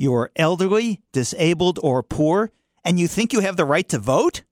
You're elderly, disabled, or poor, and you think you have the right to vote?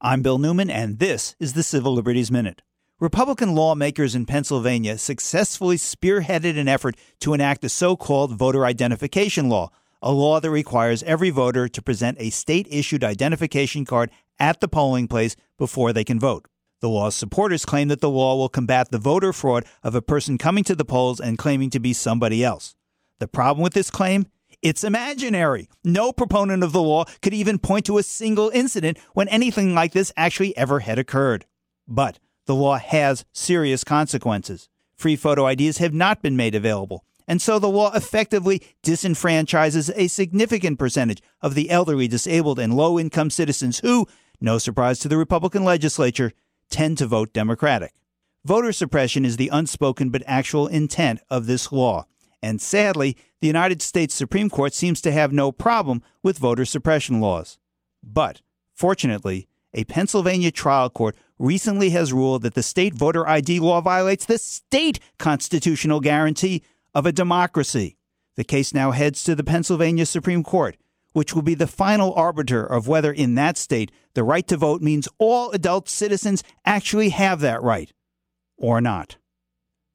I'm Bill Newman, and this is the Civil Liberties Minute. Republican lawmakers in Pennsylvania successfully spearheaded an effort to enact a so called voter identification law, a law that requires every voter to present a state issued identification card at the polling place before they can vote. The law's supporters claim that the law will combat the voter fraud of a person coming to the polls and claiming to be somebody else. The problem with this claim? It's imaginary. No proponent of the law could even point to a single incident when anything like this actually ever had occurred. But the law has serious consequences. Free photo IDs have not been made available, and so the law effectively disenfranchises a significant percentage of the elderly, disabled, and low income citizens who, no surprise to the Republican legislature, tend to vote Democratic. Voter suppression is the unspoken but actual intent of this law. And sadly, the United States Supreme Court seems to have no problem with voter suppression laws. But, fortunately, a Pennsylvania trial court recently has ruled that the state voter ID law violates the state constitutional guarantee of a democracy. The case now heads to the Pennsylvania Supreme Court, which will be the final arbiter of whether in that state the right to vote means all adult citizens actually have that right or not.